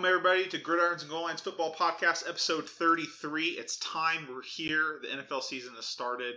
Welcome, everybody, to Gridirons and Goal Lines Football Podcast, episode 33. It's time. We're here. The NFL season has started.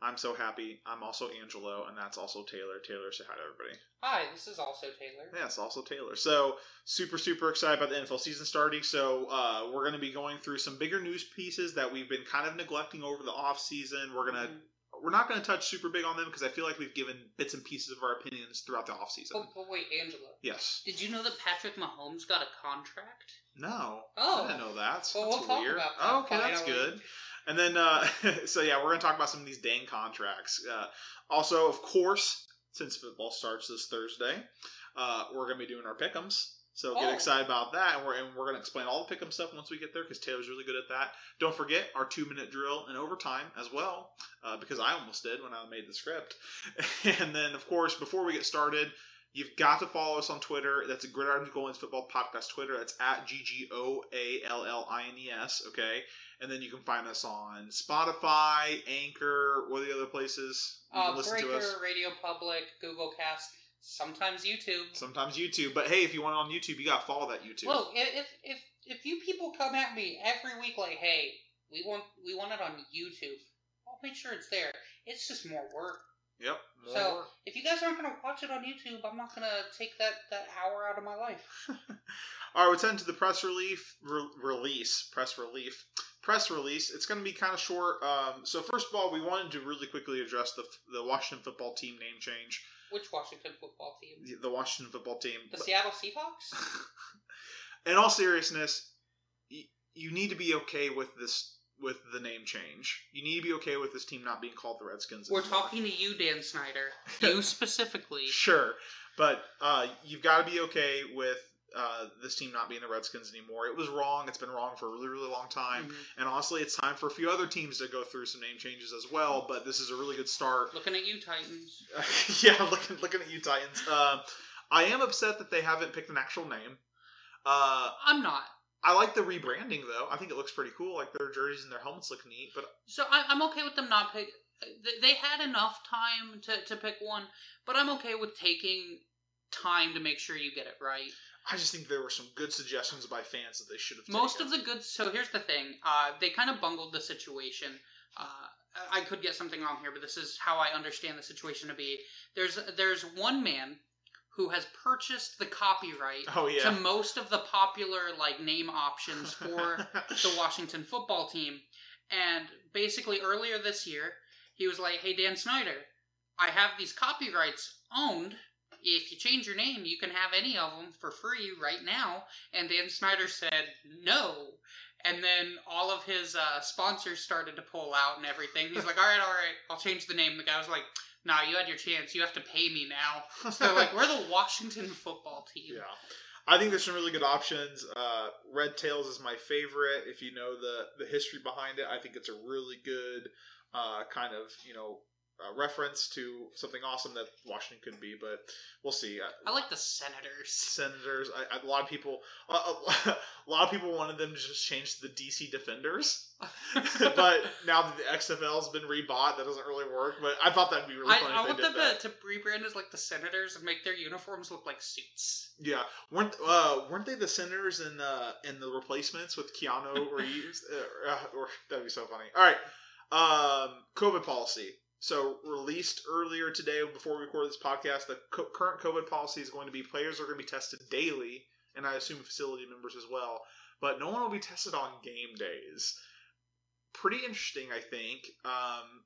I'm so happy. I'm also Angelo, and that's also Taylor. Taylor, say hi to everybody. Hi, this is also Taylor. Yes, also Taylor. So, super, super excited about the NFL season starting. So, uh, we're going to be going through some bigger news pieces that we've been kind of neglecting over the off season. We're going to Mhm. We're not going to touch super big on them because I feel like we've given bits and pieces of our opinions throughout the off season. But, wait, Angelo, Yes. did you know that Patrick Mahomes got a contract? No. Oh. I didn't know that. Well, that's we'll talk weird. about that Oh, okay, that's good. And then, uh, so yeah, we're going to talk about some of these dang contracts. Uh, also, of course, since football starts this Thursday, uh, we're going to be doing our pick'ems. So get Oh. excited about that, and we're and we're going to explain all the pick'em stuff once we get there because Taylor's really good at that. Don't forget our two minute drill and overtime as well, uh, because I almost did when I made the script. and then, of course, before we get started, You've got to follow us on Twitter. That's a Gridiron Goalings Football Podcast Twitter. That's at G G O A L L I N E S. Okay, and then you can find us on Spotify, Anchor, what are the other places you can Uh, listen to Breaker, us? Radio Public, Google Cast, sometimes YouTube. Sometimes YouTube, but hey, if you want it on YouTube, you got to follow that YouTube. I- if if if you people come at me every week like, hey, we want we want it on YouTube, I'll make sure it's there. It's just more work. yep. more So work. if you guys aren't gonna watch it on YouTube, I'm not gonna take that that hour out of my life. All right, let's head into the press relief re- release. Press relief. Press release. It's going to be kind of short. Um, so first of all, we wanted to really quickly address the the Washington football team name change. Which Washington football team? The, Washington football team. The Seattle Seahawks. in all seriousness, y- you need to be okay with this with the name change. You need to be okay with this team not being called the Redskins. We're anymore. talking to you, Dan Snyder. You specifically. Sure, but uh, you've got to be okay with uh, this team not being the Redskins anymore. It was wrong. It's been wrong for a really, really long time. Mhm. And honestly, it's time for a few other teams to go through some name changes as well. But this is a really good start. Looking at you, Titans. yeah, looking looking at you, Titans. Uh, I am upset that they haven't picked an actual name. Uh, I'm not. I like the rebranding though. I think it looks pretty cool. Like their jerseys and their helmets look neat. But So I, I'm okay with them not pick. they- They had enough time to, to pick one, but I'm okay with taking time to make sure you get it right. I just think there were some good suggestions by fans that they should have. Most taken. of the good. So here's the thing. Uh, they kind of bungled the situation. Uh, I could get something wrong here, but this is how I understand the situation to be. There's there's one man who has purchased the copyright Oh yeah. to most of the popular like name options for the Washington football team. And basically, earlier this year, he was like, Hey, Dan Snyder, I have these copyrights owned. If you change your name, you can have any of them for free right now. And Dan Snyder said, No. And then all of his uh, sponsors started to pull out and everything. He's like, All right, all right, I'll change the name. The guy was like, Nah, you had your chance. You have to pay me now. So, like, we're the Washington football team. Yeah. I think there's some really good options. Uh, Red Tails is my favorite. If you know the the history behind it, I think it's a really good uh, kind of you know uh, reference to something awesome that Washington could be. But we'll see. Uh, I like the Senators. Senators. I, I, a lot of people, a, a, a lot of people wanted them to just change to the DC Defenders, but now that the XFL has been rebought, that doesn't really work. But I thought that'd be really I, funny I if want them that. to, to rebrand as like the Senators and make their uniforms look like suits. Yeah, weren't uh, weren't they the Senators in uh, in the replacements with Keanu Reeves? uh, uh, or that'd be so funny. All right, um, COVID policy. So released earlier today, before we record this podcast, the co- current COVID policy is going to be players are going to be tested daily, and I assume facility members as well. But no one will be tested on game days. Pretty interesting, I think. Um,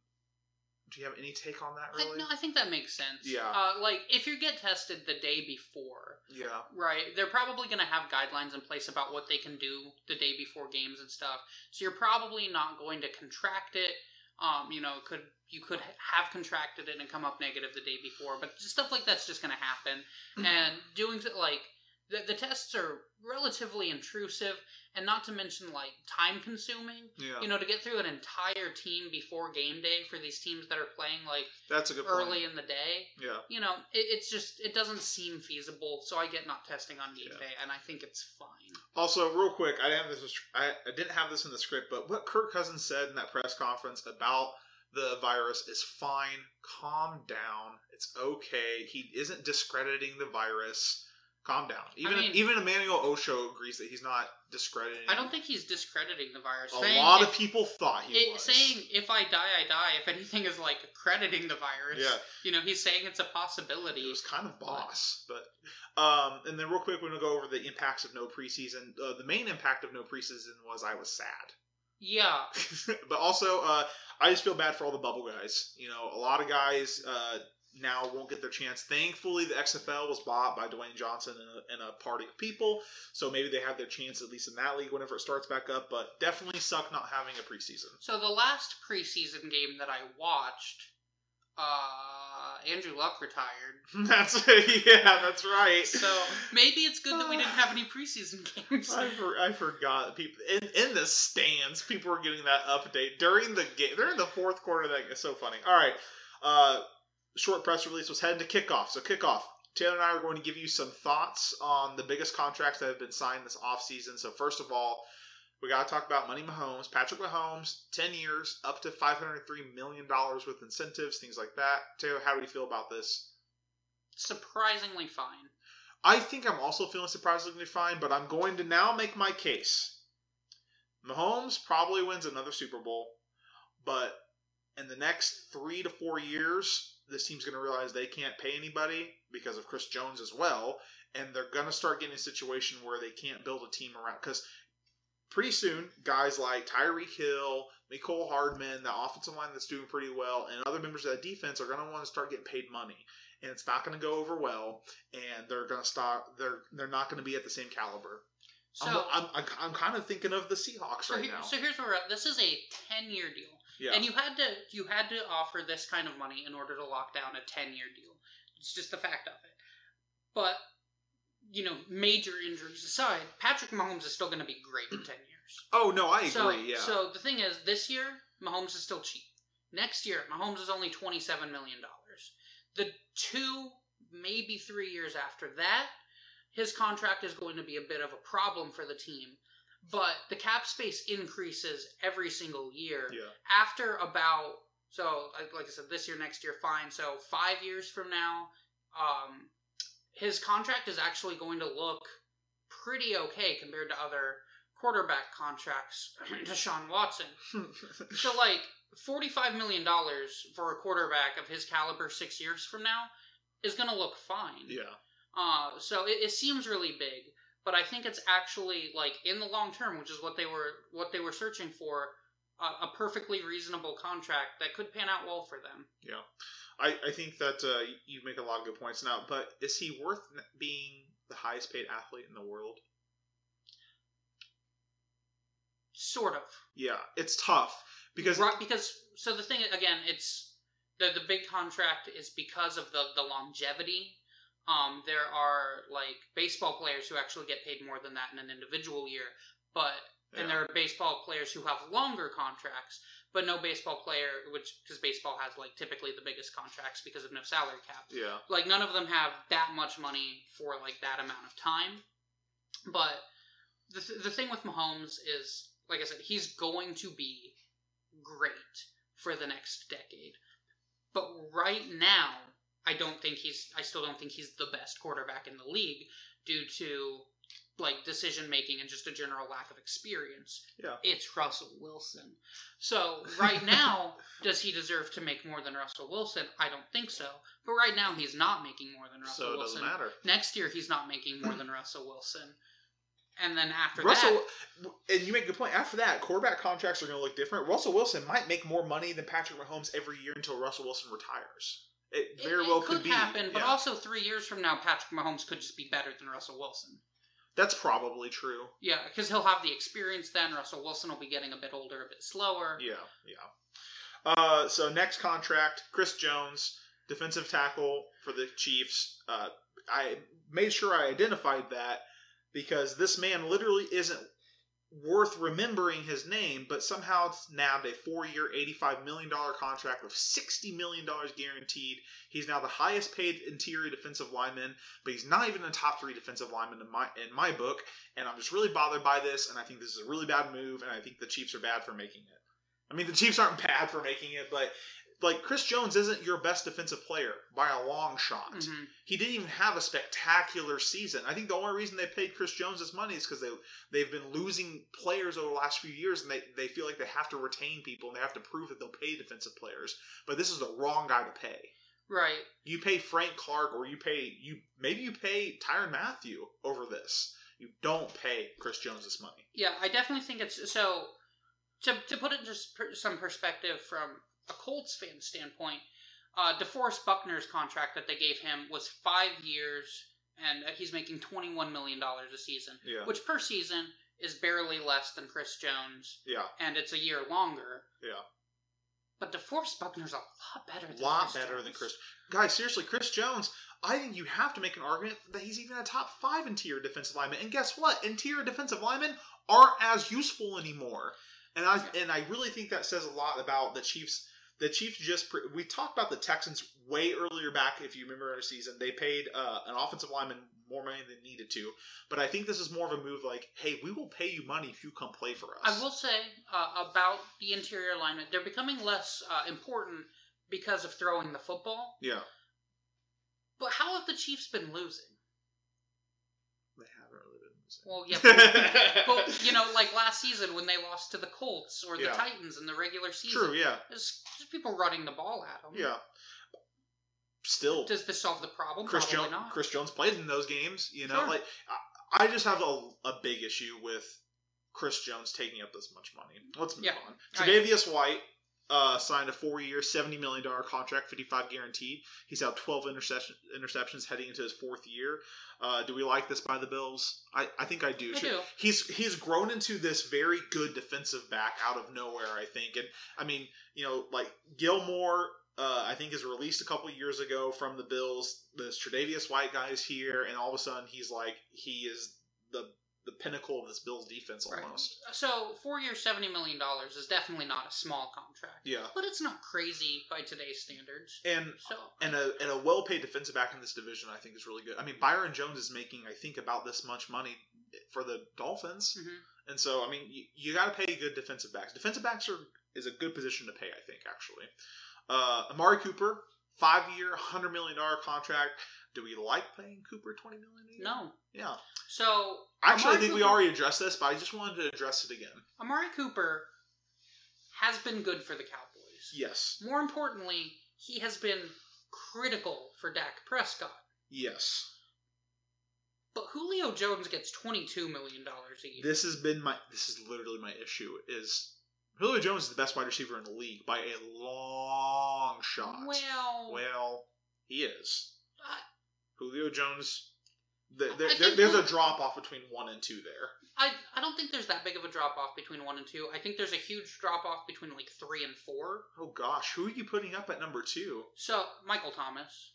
do you have any take on that? I, Really? no, I think that makes sense. Yeah. Uh, like if you get tested the day before, yeah. right? They're probably going to have guidelines in place about what they can do the day before games and stuff. So you're probably not going to contract it. Um, you know, could you could have contracted it and come up negative the day before, but stuff like that's just going to happen. and doing like the, the tests are relatively intrusive, and not to mention like time consuming. Yeah. You know, to get through an entire team before game day for these teams that are playing like That's a good early point. in the day. Yeah. You know, it, it's just it doesn't seem feasible. So I get not testing on game Yeah. day, and I think it's fine. Also, real quick, I didn't have this. I, I didn't have this in the script, but what Kirk Cousins said in that press conference about the virus is fine. Calm down. It's okay. He isn't discrediting the virus. Calm down. Even mean- even Emmanuel Acho agrees that he's not discrediting. I don't think he's discrediting the virus. A saying lot if, of people thought he it, was saying if I die, I die. If anything is like crediting the virus. Yeah. You know, he's saying it's a possibility. It was kind of boss, but um, and then real quick, we're gonna go over the impacts of no preseason. Uh, the main impact of no preseason was I was sad, yeah. but also uh, I just feel bad for all the bubble guys. You know, a lot of guys uh, now won't get their chance. Thankfully, the XFL was bought by Dwayne Johnson and a, and a party of people, so maybe they have their chance at least in that league whenever it starts back up. But definitely suck not having a preseason. So the last preseason game that I watched, uh, Andrew Luck retired. That's yeah, that's right. So maybe it's good that we didn't have any preseason games. I, for, I forgot people in, in the stands. People were getting that update during the game. They're in the fourth quarter. That is so funny. All right, uh, short press release was heading to kickoff. So kickoff. Taylor and I are going to give you some thoughts on the biggest contracts that have been signed this offseason. So first of all, we got to talk about Money Mahomes. Patrick Mahomes, ten years, up to five hundred three million dollars with incentives, things like that. Taylor, how do you feel about this? Surprisingly fine. I think I'm also feeling surprisingly fine, but I'm going to now make my case. Mahomes probably wins another Super Bowl, but in the next three to four years, this team's going to realize they can't pay anybody because of Chris Jones as well, and they're going to start getting a situation where they can't build a team around. Because pretty soon, guys like Tyreek Hill, Mecole Hardman, the offensive line that's doing pretty well, and other members of that defense are going to want to start getting paid money and it's not going to go over well, and they're going to start. They're they're not going to be at the same caliber. So, I'm, I'm, I'm, I'm kind of thinking of the Seahawks so, right here- now. so here's where. This is a ten-year deal, yeah, and you had to you had to offer this kind of money in order to lock down a ten-year deal. It's just the fact of it. But you know, major injuries aside, Patrick Mahomes is still going to be great in ten years. oh no, I agree. So, yeah, so the thing is, this year Mahomes is still cheap. Next year, Mahomes is only twenty-seven million dollars. The two, maybe three years after that, his contract is going to be a bit of a problem for the team. But the cap space increases every single year. yeah, After about so, like like I said, this year, next year, fine. So five years from now, um, his contract is actually going to look pretty okay compared to other quarterback contracts. Deshaun Watson. So like forty-five million dollars for a quarterback of his caliber six years from now is going to look fine. yeah. Uh, so it, it seems really big, but I think it's actually like in the long term, which is what they were what they were searching for, a, a perfectly reasonable contract that could pan out well for them. Yeah, I, I think that uh, you make a lot of good points now, but is he worth being the highest paid athlete in the world? Sort of. Yeah, it's tough because right, because so the thing again, it's the the big contract is because of the the longevity. Um, there are like baseball players who actually get paid more than that in an individual year, but and there are baseball players who have longer contracts, but no baseball player, which because baseball has like typically the biggest contracts because of no salary cap. yeah, Like none of them have that much money for like that amount of time. But the th- the thing with Mahomes is, like I said, he's going to be great for the next decade. But right now, I don't think he's. I still don't think he's the best quarterback in the league due to like decision making and just a general lack of experience. Yeah. It's Russell Wilson. So right now, does he deserve to make more than Russell Wilson? I don't think so. But right now, he's not making more than Russell so it Wilson. doesn't matter. Next year, he's not making more than Russell Wilson. And then after Russell, that, and you make a good point. After that, quarterback contracts are going to look different. Russell Wilson might make more money than Patrick Mahomes every year until Russell Wilson retires. It it, very it well could, be. happen. But Yeah. also, three years from now, Patrick Mahomes could just be better than Russell Wilson. That's probably true. Yeah, because he'll have the experience then. Russell Wilson will be getting a bit older, a bit slower. Yeah, yeah. Uh, so next contract, Chris Jones, defensive tackle for the Chiefs. Uh, I made sure I identified that because this man literally isn't worth remembering his name, but somehow nabbed a four-year, eighty-five million dollar contract with sixty million dollars guaranteed. He's now the highest paid interior defensive lineman, but he's not even a top three defensive lineman in my in my book. And I'm just really bothered by this, and I think this is a really bad move, and I think the Chiefs are bad for making it. I mean, the Chiefs aren't bad for making it, but like Chris Jones isn't your best defensive player by a long shot. Mhm. He didn't even have a spectacular season. I think the only reason they paid Chris Jones this money is because they they've been losing players over the last few years, and they, they feel like they have to retain people and they have to prove that they'll pay defensive players. But this is the wrong guy to pay. Right. You pay Frank Clark, or you pay you maybe you pay Tyrann Mathieu over this. You don't pay Chris Jones this money. Yeah, I definitely think it's so. To to put it just per, some perspective from Colts fan standpoint, uh, DeForest Buckner's contract that they gave him was five years, and uh, he's making twenty one million dollars a season, Yeah, which per season is barely less than Chris Jones, yeah, and it's a year longer. Yeah. But DeForest Buckner's a lot better. a than lot Chris better than Chris. Guys, seriously, Chris Jones. I think you have to make an argument that he's even a top five interior defensive lineman. And guess what? Interior defensive linemen aren't as useful anymore. And I and I really think that says a lot about the Chiefs. The Chiefs just pre- we talked about the Texans way earlier back. If you remember a season, they paid uh, an offensive lineman more money than needed to. But I think this is more of a move like, hey, we will pay you money if you come play for us. I will say uh, about the interior alignment, they're becoming less uh, important because of throwing the football. Yeah, But how have the Chiefs been losing? they haven't really been losing. Well, yeah, but, but you know, like last season when they lost to the Colts or the Yeah. Titans in the regular season, True. Yeah. there's, there's people running the ball at them. Yeah. Still, Does this solve the problem? Chris Probably Jones. not. Chris Jones played in those games. You know, Sure. like I, I just have a, a big issue with Chris Jones taking up this much money. Let's move Yeah. on. Tre'Davious White uh, signed a four-year, seventy million dollar contract, fifty-five guaranteed. He's had twelve interception, interceptions heading into his fourth year. Uh, do we like this by the Bills? I, I think I do. I do. He's he's grown into this very good defensive back out of nowhere. I think, and I mean, you know, like Gilmore. Uh, I think is released a couple years ago from the Bills. This Tre'Davious White guy is here, and all of a sudden he's like he is the the pinnacle of this Bills defense Right. almost. So four years, seventy million dollars is definitely not a small contract, Yeah, but it's not crazy by today's standards. and So and a and a well paid defensive back in this division, I think, is really good. I mean, Byron Jones is making, I think, about this much money for the Dolphins, mhm. and so I mean, you, you got to pay good defensive backs. Defensive backs are is a good position to pay, I think, actually. Uh, Amari Cooper, five year, hundred million dollar contract. Do we like paying Cooper twenty million? a year? no. Yeah. So Actually, I Amari think we already addressed this, but I just wanted to address it again. Amari Cooper has been good for the Cowboys. Yes. More importantly, he has been critical for Dak Prescott. Yes. But Julio Jones gets twenty-two million dollars a year. This has been my. This is literally my issue. Is Julio Jones is the best wide receiver in the league by a long shot. well, Well, he is. Julio Jones. The, there, there, there's a drop off between one and two there. I I don't think there's that big of a drop off between one and two. I think there's a huge drop off between like three and four. Oh gosh, who are you putting up at number two? So Michael Thomas.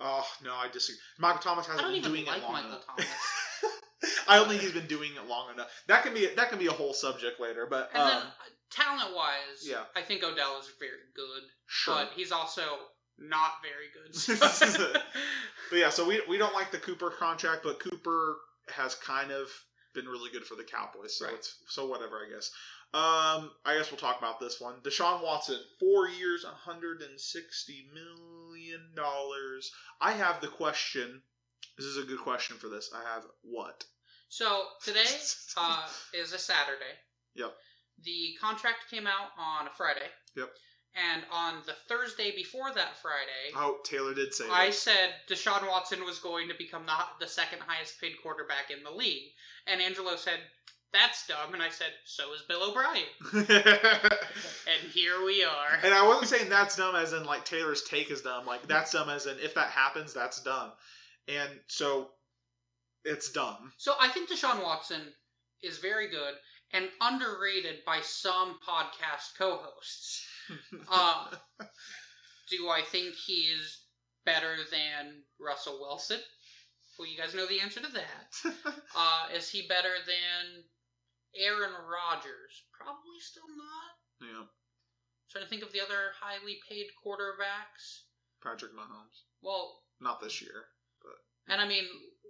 Oh no, I disagree. Michael Thomas hasn't been doing like it long Michael enough. I don't think he's been doing it long enough. That can be that can be a whole subject later, but um, then talent wise, yeah. I think Odell is very good, sure. but he's also not very good. But yeah, so we we don't like the Cooper contract, but Cooper has kind of been really good for the Cowboys, so Right. it's so whatever, I guess. Um, I guess we'll talk about this one. Deshaun Watson, four years, 160 million dollars. I have the question. This is a good question for this. I have what? so today uh, is a Saturday. Yep. The contract came out on a Friday. Yep. And on the Thursday before that Friday, Oh, Taylor did say I this. said Deshaun Watson was going to become the, the second highest paid quarterback in the league. And Angelo said, That's dumb. And I said, So is Bill O'Brien. And here we are. and I wasn't saying that's dumb as in like Taylor's take is dumb. Like that's dumb as in if that happens, that's dumb. And so it's dumb. So I think Deshaun Watson is very good and underrated by some podcast co hosts. Uh, do I think he is better than Russell Wilson? Well, you guys know the answer to that. Uh, is he better than Aaron Rodgers? Probably still not. yeah, trying to think of the other highly paid quarterbacks. Patrick Mahomes. Well, Not this year. but. and I mean,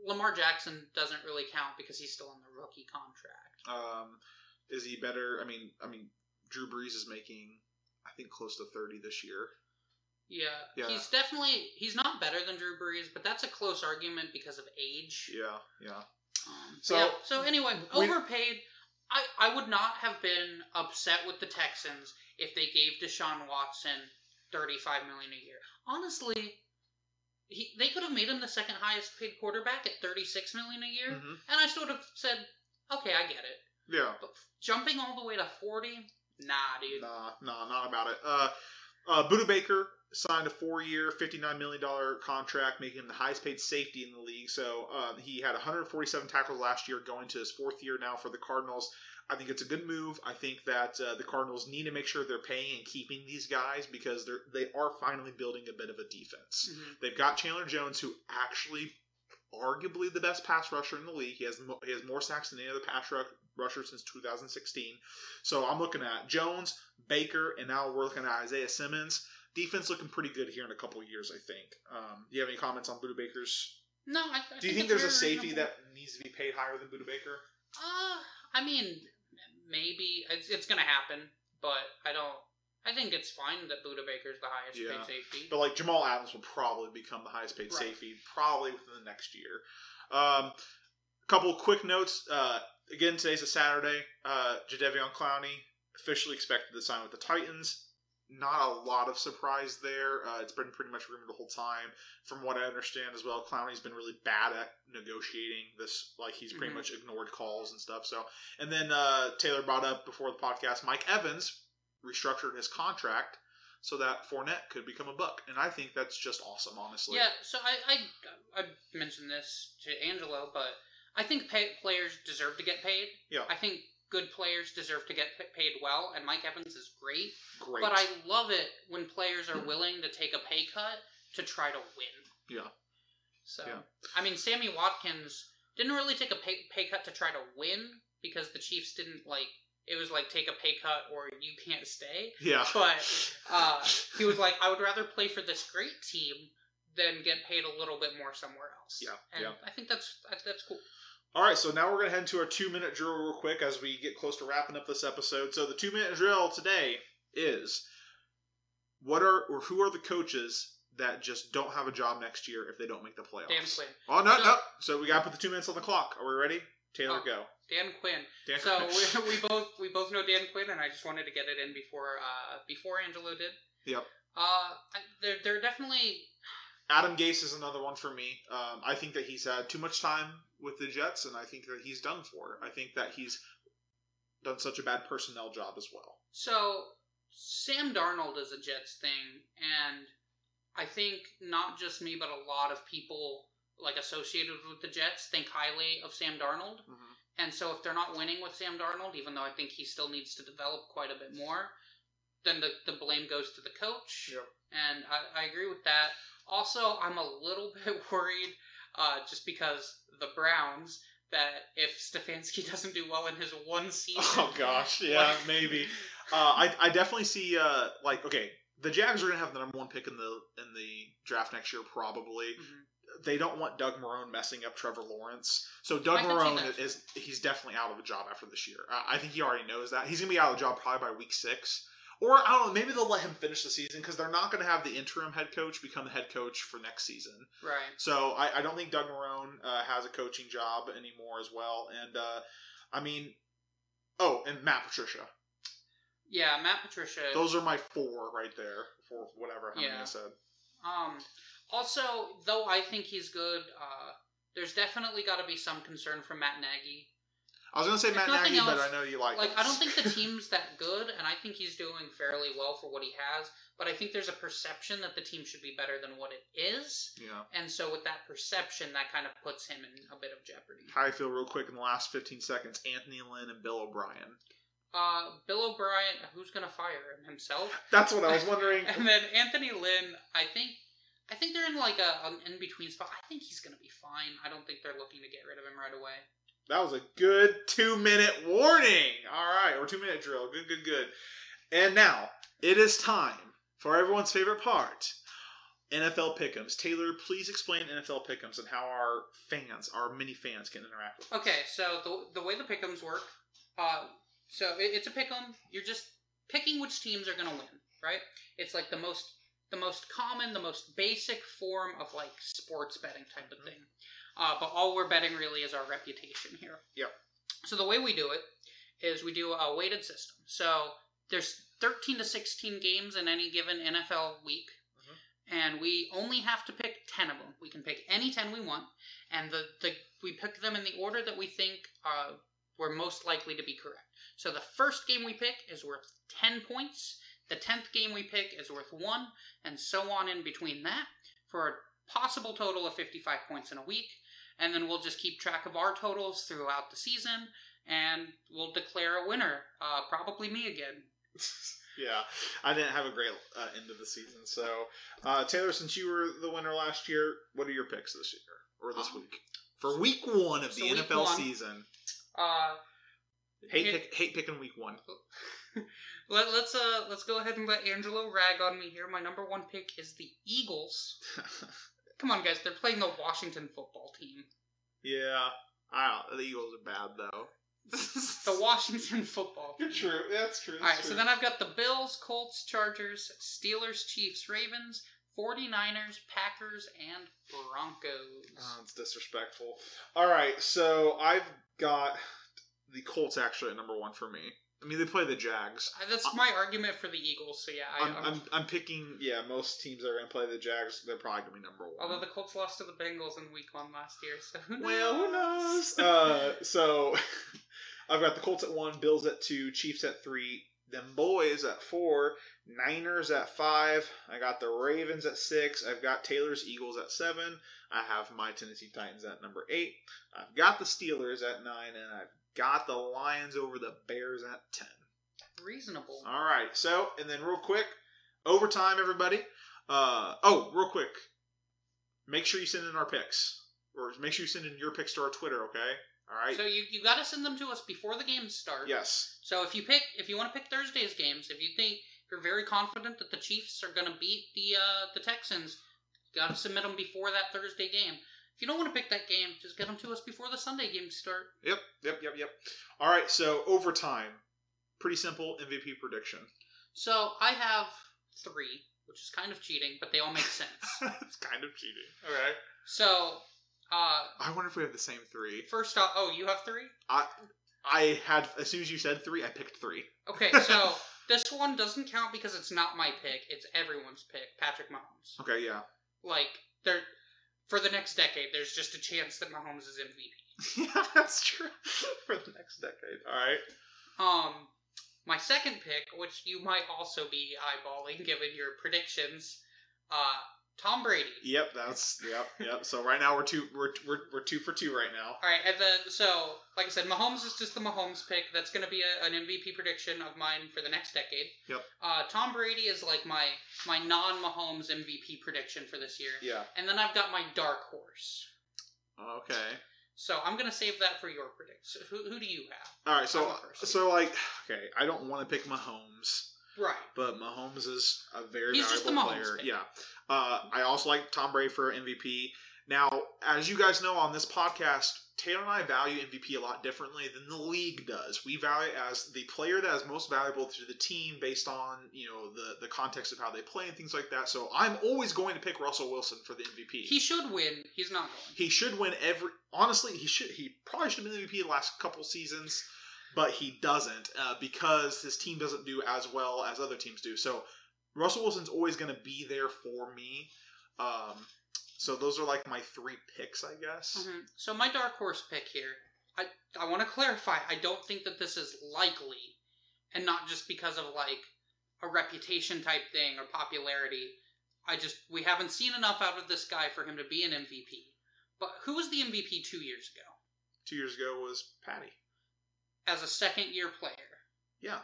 Lamar Jackson doesn't really count because he's still on the rookie contract. Um, is he better? I mean, I mean, Drew Brees is making, I think, close to thirty this year. Yeah. Yeah. He's definitely he's not better than Drew Brees, but that's a close argument because of age. Yeah, yeah. Um, So- yeah. So anyway, We- overpaid. I, I would not have been upset with the Texans if they gave Deshaun Watson thirty five million a year. Honestly, he they could have made him the second highest paid quarterback at thirty six million a year, hmm and I still would have said, okay, I get it. Yeah. But jumping all the way to forty, nah, dude. Nah, nah, not about it. Uh, uh, Budda Baker signed a four-year, fifty-nine million dollar contract, making him the highest-paid safety in the league. So uh, he had 147 tackles last year, going to his fourth year now for the Cardinals. I think it's a good move. I think that uh, the Cardinals need to make sure they're paying and keeping these guys because they're they are finally building a bit of a defense. Mhm. They've got Chandler Jones, who actually arguably the best pass rusher in the league. He has he has more sacks than any other pass ru- rusher since 2016. So I'm looking at Jones, Baker, and now we're looking at Isaiah Simmons. Defense looking pretty good here in a couple of years, I think. Um, do you have any comments on Budda Baker's? No, I, I Do you think it's there's a safety reasonable. that needs to be paid higher than Budda Baker? Uh, I mean, maybe it's, it's gonna happen, but I don't. I think it's fine that Budda Baker's the highest Yeah. paid safety. But like Jamal Adams will probably become the highest paid Right. safety probably within the next year. Um, couple of quick notes. Uh, again, today's a Saturday. Uh, Jadeveon Clowney officially expected to sign with the Titans. Not a lot of surprise there. Uh, it's been pretty much rumored the whole time. From what I understand as well, Clowney's been really bad at negotiating this. Like he's pretty Mhm. much ignored calls and stuff. So, and then uh, Taylor brought up before the podcast, Mike Evans restructured his contract so that Fournette could become a Buc, and I think that's just awesome, honestly. Yeah, so I, I I mentioned this to Angelo, but I think pay, players deserve to get paid. Yeah. I think good players deserve to get paid well, and Mike Evans is great. great. But I love it when players are willing to take a pay cut to try to win. Yeah. So, Yeah. I mean, Sammy Watkins didn't really take a pay, pay cut to try to win because the Chiefs didn't like. It was like take a pay cut or you can't stay. yeah. But uh, he was like, I would rather play for this great team than get paid a little bit more somewhere else. Yeah, and yeah. I think that's that's, cool. All right, so now we're gonna head into our two-minute drill real quick as we get close to wrapping up this episode. So the two-minute drill today is what are or who are the coaches that just don't have a job next year if they don't make the playoffs? Quinn. Oh no, So- no. So we gotta put the two minutes on the clock. Are we ready? Taylor, Oh. go. Dan Quinn. Dan So Quinn. we, we both we both know Dan Quinn, and I just wanted to get it in before uh, before Angelo did. Yep. Uh, they're they're definitely Adam Gase is another one for me. Um, I think that he's had too much time with the Jets, and I think that he's done for. I think that he's done such a bad personnel job as well. So Sam Darnold is a Jets thing, and I think not just me, but a lot of people like associated with the Jets think highly of Sam Darnold. And so if they're not winning with Sam Darnold, even though I think he still needs to develop quite a bit more, then the, the blame goes to the coach. Yep. And I, I agree with that. Also, I'm a little bit worried uh, just because the Browns that if Stefanski doesn't do well in his one season. Oh gosh, yeah, like- maybe. Uh, I I definitely see uh like okay, the Jags are gonna have the number one pick in the in the draft next year probably. Mhm. They don't want Doug Marrone messing up Trevor Lawrence, so Doug Marrone is he's definitely out of a job after this year. Uh, I think he already knows that he's gonna be out of the job probably by week six. Or I don't know, maybe they'll let him finish the season because they're not going to have the interim head coach become the head coach for next season. Right. So I, I don't think Doug Marrone uh, has a coaching job anymore as well. And uh, I mean, oh, and Matt Patricia. Yeah, Matt Patricia. Those are my four right there for whatever how many Yeah. I said. Um, also, though I think he's good, uh, there's definitely got to be some concern from Matt Nagy. I was gonna say If Matt Nagy, but I know you like. Like. I don't think the team's that good, and I think he's doing fairly well for what he has. But I think there's a perception that the team should be better than what it is, Yeah. and so with that perception, that kind of puts him in a bit of jeopardy. How I feel real quick in the last 15 seconds. Anthony Lynn and Bill O'Brien. Uh, Bill O'Brien, who's gonna fire him himself? That's what I was wondering. and then Anthony Lynn, I think, I think they're in like a an in between spot. I think he's gonna be fine. I don't think they're looking to get rid of him right away. That was a good two minute warning. All right, or two minute drill. Good, good, good. And now it is time for everyone's favorite part NFL Pick'ems. Taylor, please explain NFL Pick'ems and how our fans, our mini fans, can interact with. us. Okay, so the the way the pick'ems work, uh, so it, it's a pick'em. You're just picking which teams are gonna win, right? It's like the most the most common, the most basic form of like sports betting type of thing. Uh, but all we're betting really is our reputation here. Yeah. So the way we do it is we do a weighted system. So there's 13 to 16 games in any given NFL week, and we only have to pick 10 of them. We can pick any 10 we want, and the, the we pick them in the order that we think uh, we're most likely to be correct. So the first game we pick is worth 10 points. The 10th game we pick is worth 1, and so on in between that, for a possible total of 55 points in a week. And then we'll just keep track of our totals throughout the season, and we'll declare a winner. Uh, probably me again. yeah, I didn't have a great uh, end of the season. So, uh, Taylor, since you were the winner last year, what are your picks this year or this Um, week for week one of so the NFL one- season? Uh, Hate pick, hate picking week one. let, let's uh let's go ahead and let Angelo rag on me here. My number one pick is the Eagles. Come on, guys, they're playing the Washington football team. yeah, I don't, the Eagles are bad though. The Washington football team. true. That's true. All right, so then I've got the Bills, Colts, Chargers, Steelers, Chiefs, Ravens, 49ers, Packers, and Broncos. Oh, it's disrespectful. All right, so I've got the Colts actually at number one for me. I mean, they play the Jags. Uh, That's my argument for the Eagles. So yeah, I, I'm, I'm, I'm picking. Yeah, most teams are gonna play the Jags, they're probably gonna be number one. although the Colts lost to the Bengals in Week One last year, so who knows? well, who knows? Uh, so I've got the Colts at one, Bills at two, Chiefs at three, them boys at four, Niners at five. I got the Ravens at six. I've got Taylor's Eagles at seven. I have my Tennessee Titans at number eight. I've got the Steelers at nine, and I've got the Lions over the Bears at ten. Reasonable. All right. So, and then real quick, overtime, everybody. Uh, oh, real quick. Make sure you send in our picks, or make sure you send in your picks to our Twitter. Okay. All right. So you you got to send them to us before the games start. yes. So if you pick, if you want to pick Thursday's games, if you think you're very confident that the Chiefs are going to beat the uh, the Texans, you got to submit them before that Thursday game. If you don't want to pick that game, just get them to us before the Sunday games start. Yep. Yep. Yep. Yep. All right. So overtime. Pretty simple MVP prediction. So I have three, which is kind of cheating, but they all make sense. it's kind of cheating. Okay. so, uh, I wonder if we have the same three. first off, oh, you have three. I I had as soon as you said three, I picked three. Okay, so this one doesn't count because it's not my pick; it's everyone's pick. Patrick Mahomes. Okay. Yeah. Like there, for the next decade, there's just a chance that Mahomes is MVP. yeah, that's true. For the next decade. All right. Um, my second pick, which you might also be eyeballing given your predictions, uh, Tom Brady. Yep, that's yep, yep. So right now we're two we're we're, we're two for two right now. All right, and then so like I said, Mahomes is just the Mahomes pick. That's going to be a, an MVP prediction of mine for the next decade. Yep. Uh, Tom Brady is like my my non-Mahomes MVP prediction for this year, Yeah. and then I've got my dark horse. Okay. So I'm going to save that for your prediction. Who, who do you have? All right. So I'm a person. so like okay, I don't want to pick Mahomes, Right. but Mahomes is a very He's just the valuable Mahomes player. Yeah. Uh, I also like Tom Brady for MVP. Now, as you guys know on this podcast, Taylor and I value MVP a lot differently than the league does. We value it as the player that is most valuable to the team based on you know the the context of how they play and things like that. So I'm always going to pick Russell Wilson for the MVP. He should win. He's not going. He should win every. Honestly, he should. He probably should have been MVP the last couple seasons, but he doesn't uh, because his team doesn't do as well as other teams do. So Russell Wilson's always going to be there for me. Um, so those are like my three picks, I guess. Mhm. So my dark horse pick here, I I want to clarify. I don't think that this is likely, and not just because of like a reputation type thing or popularity. I just we haven't seen enough out of this guy for him to be an MVP. But who was the MVP two years ago Two years ago was Patty. As a second year player? Yeah.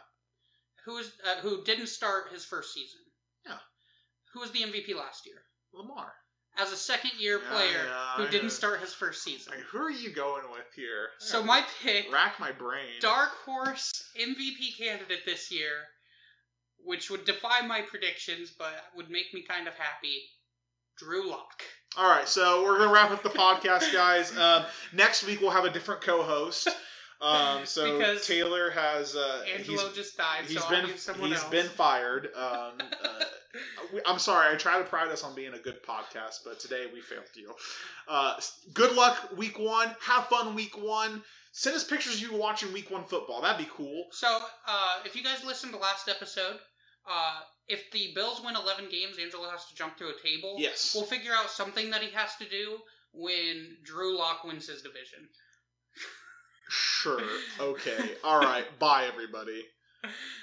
Who was uh, who didn't start his first season? Yeah. Who was the MVP last year? Lamar. As a second year Yeah, player yeah, who I didn't know. start his first season. Like, who are you going with here? So my pick rack my brain. dark horse MVP candidate this year, which would defy my predictions, but would make me kind of happy. Drew Lock. All right, so we're gonna wrap up the podcast, guys. Um, next week we'll have a different co-host. Um, so Because Taylor has uh, Angelo he's, just died, he's so been I'll use someone he's else. been fired. Um, uh, I'm sorry. I try to pride us on being a good podcast, but today we failed you. Uh, good luck week one. Have fun week one. Send us pictures of you watching week one football. That'd be cool. So, uh, if you guys listened to last episode, uh, if the Bills win 11 games, Angelo has to jump through a table. Yes. We'll figure out something that he has to do when Drew Lock wins his division. Sure. Okay. All right. Bye, everybody.